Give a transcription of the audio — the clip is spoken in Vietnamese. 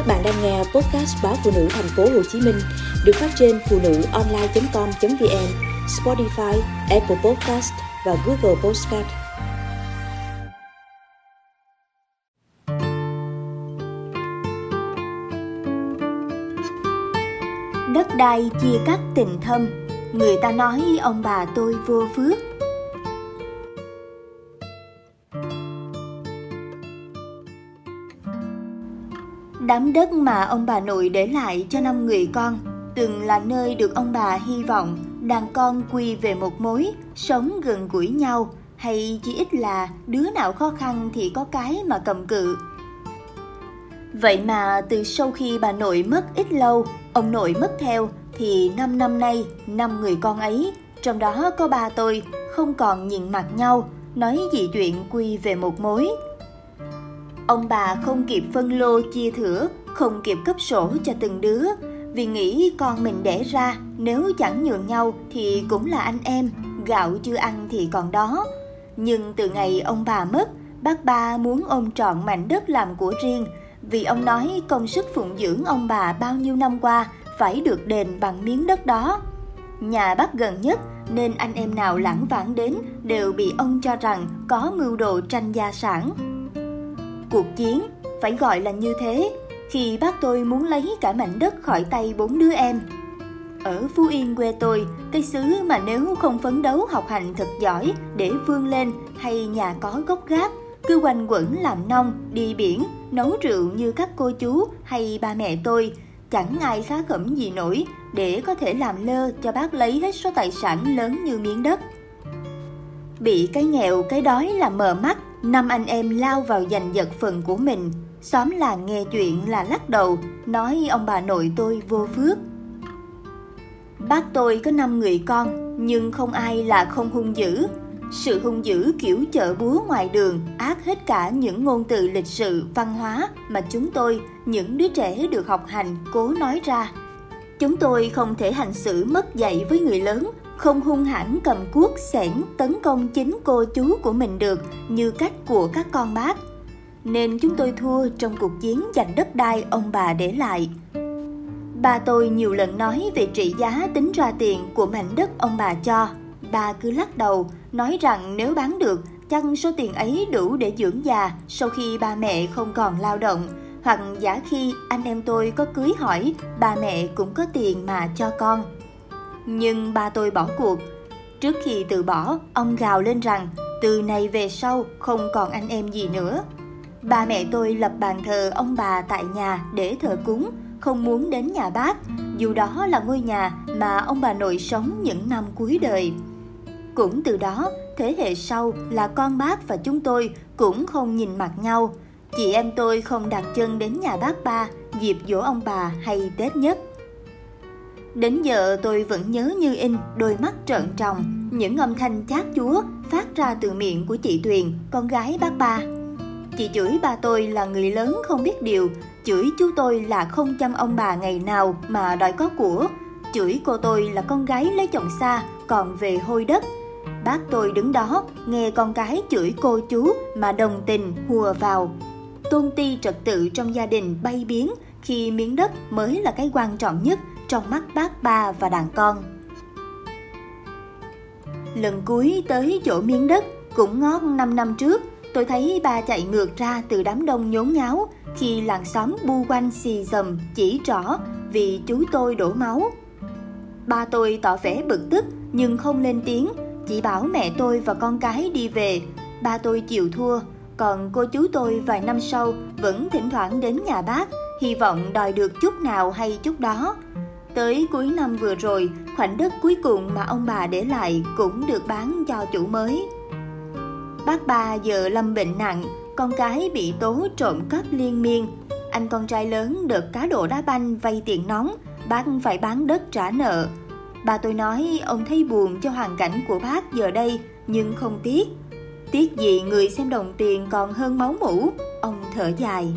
Các bạn đang nghe podcast báo phụ nữ thành phố Hồ Chí Minh được phát trên phụ nữ online.com.vn, Spotify, Apple Podcast và Google Podcast. Đất đai chia cắt tình thâm, người ta nói ông bà tôi vô phước. Đám đất mà ông bà nội để lại cho năm người con từng là nơi được ông bà hy vọng đàn con quy về một mối, sống gần gũi nhau, hay chỉ ít là đứa nào khó khăn thì có cái mà cầm cự. Vậy mà từ sau khi bà nội mất ít lâu, ông nội mất theo thì năm năm nay, năm người con ấy, trong đó có ba tôi, không còn nhìn mặt nhau, nói gì chuyện quy về một mối. Ông bà không kịp phân lô chia thửa, không kịp cấp sổ cho từng đứa, vì nghĩ con mình đẻ ra nếu chẳng nhường nhau thì cũng là anh em, gạo chưa ăn thì còn đó. Nhưng từ ngày ông bà mất, bác ba muốn ôm trọn mảnh đất làm của riêng, vì ông nói công sức phụng dưỡng ông bà bao nhiêu năm qua phải được đền bằng miếng đất đó. Nhà bác gần nhất nên anh em nào lãng vãng đến đều bị ông cho rằng có mưu đồ tranh gia sản. Cuộc chiến, phải gọi là như thế, khi bác tôi muốn lấy cả mảnh đất khỏi tay bốn đứa em. Ở Phú Yên quê tôi, cái xứ mà nếu không phấn đấu học hành thật giỏi để vươn lên hay nhà có gốc gác, cứ quanh quẩn làm nông, đi biển, nấu rượu như các cô chú hay ba mẹ tôi, chẳng ai khá khẩm gì nổi để có thể làm lơ cho bác lấy hết số tài sản lớn như miếng đất. Bị cái nghèo, cái đói là mờ mắt, năm anh em lao vào giành giật phần của mình. Xóm làng nghe chuyện là lắc đầu, nói ông bà nội tôi vô phước. Bác tôi có 5 người con, nhưng không ai là không hung dữ. Sự hung dữ kiểu chợ búa ngoài đường ác hết cả những ngôn từ lịch sự, văn hóa mà chúng tôi, những đứa trẻ được học hành, cố nói ra. Chúng tôi không thể hành xử mất dạy với người lớn, không hung hãn cầm cuốc xẻng tấn công chính cô chú của mình được như cách của các con bác. Nên chúng tôi thua trong cuộc chiến giành đất đai ông bà để lại. Ba tôi nhiều lần nói về trị giá tính ra tiền của mảnh đất ông bà cho. Ba cứ lắc đầu, nói rằng nếu bán được, chắc số tiền ấy đủ để dưỡng già sau khi ba mẹ không còn lao động. Hoặc giả khi anh em tôi có cưới hỏi, bà mẹ cũng có tiền mà cho con. Nhưng ba tôi bỏ cuộc. Trước khi từ bỏ, ông gào lên rằng từ này về sau không còn anh em gì nữa. Ba mẹ tôi lập bàn thờ ông bà tại nhà để thờ cúng, không muốn đến nhà bác, dù đó là ngôi nhà mà ông bà nội sống những năm cuối đời. Cũng từ đó, thế hệ sau là con bác và chúng tôi cũng không nhìn mặt nhau. Chị em tôi không đặt chân đến nhà bác ba dịp dỗ ông bà hay Tết nhất. Đến giờ tôi vẫn nhớ như in đôi mắt trợn tròng, những âm thanh chát chúa phát ra từ miệng của chị Tuyền, con gái bác ba. Chị chửi ba tôi là người lớn không biết điều, chửi chú tôi là không chăm ông bà ngày nào mà đòi có của, chửi cô tôi là con gái lấy chồng xa còn về hôi đất. Bác tôi đứng đó nghe con cái chửi cô chú mà đồng tình hùa vào. Tôn ti trật tự trong gia đình bay biến khi miếng đất mới là cái quan trọng nhất trong mắt bác ba và đàn con. Lần cuối tới chỗ miếng đất cũng ngót 5 năm trước, tôi thấy ba chạy ngược ra từ đám đông nhốn nháo khi làng xóm bu quanh xì dầm chỉ trỏ vì chú tôi đổ máu. Ba tôi tỏ vẻ bực tức nhưng không lên tiếng, chỉ bảo mẹ tôi và con cái đi về. Ba tôi chịu thua, còn cô chú tôi vài năm sau vẫn thỉnh thoảng đến nhà bác, hy vọng đòi được chút nào hay chút đó. Tới cuối năm vừa rồi, khoảnh đất cuối cùng mà ông bà để lại cũng được bán cho chủ mới. Bác ba giờ lâm bệnh nặng, con cái bị tố trộm cắp liên miên. Anh con trai lớn được cá độ đá banh vay tiền nóng, bác phải bán đất trả nợ. Bà tôi nói ông thấy buồn cho hoàn cảnh của bác giờ đây, nhưng không tiếc. Tiếc gì người xem đồng tiền còn hơn máu mũ, ông thở dài.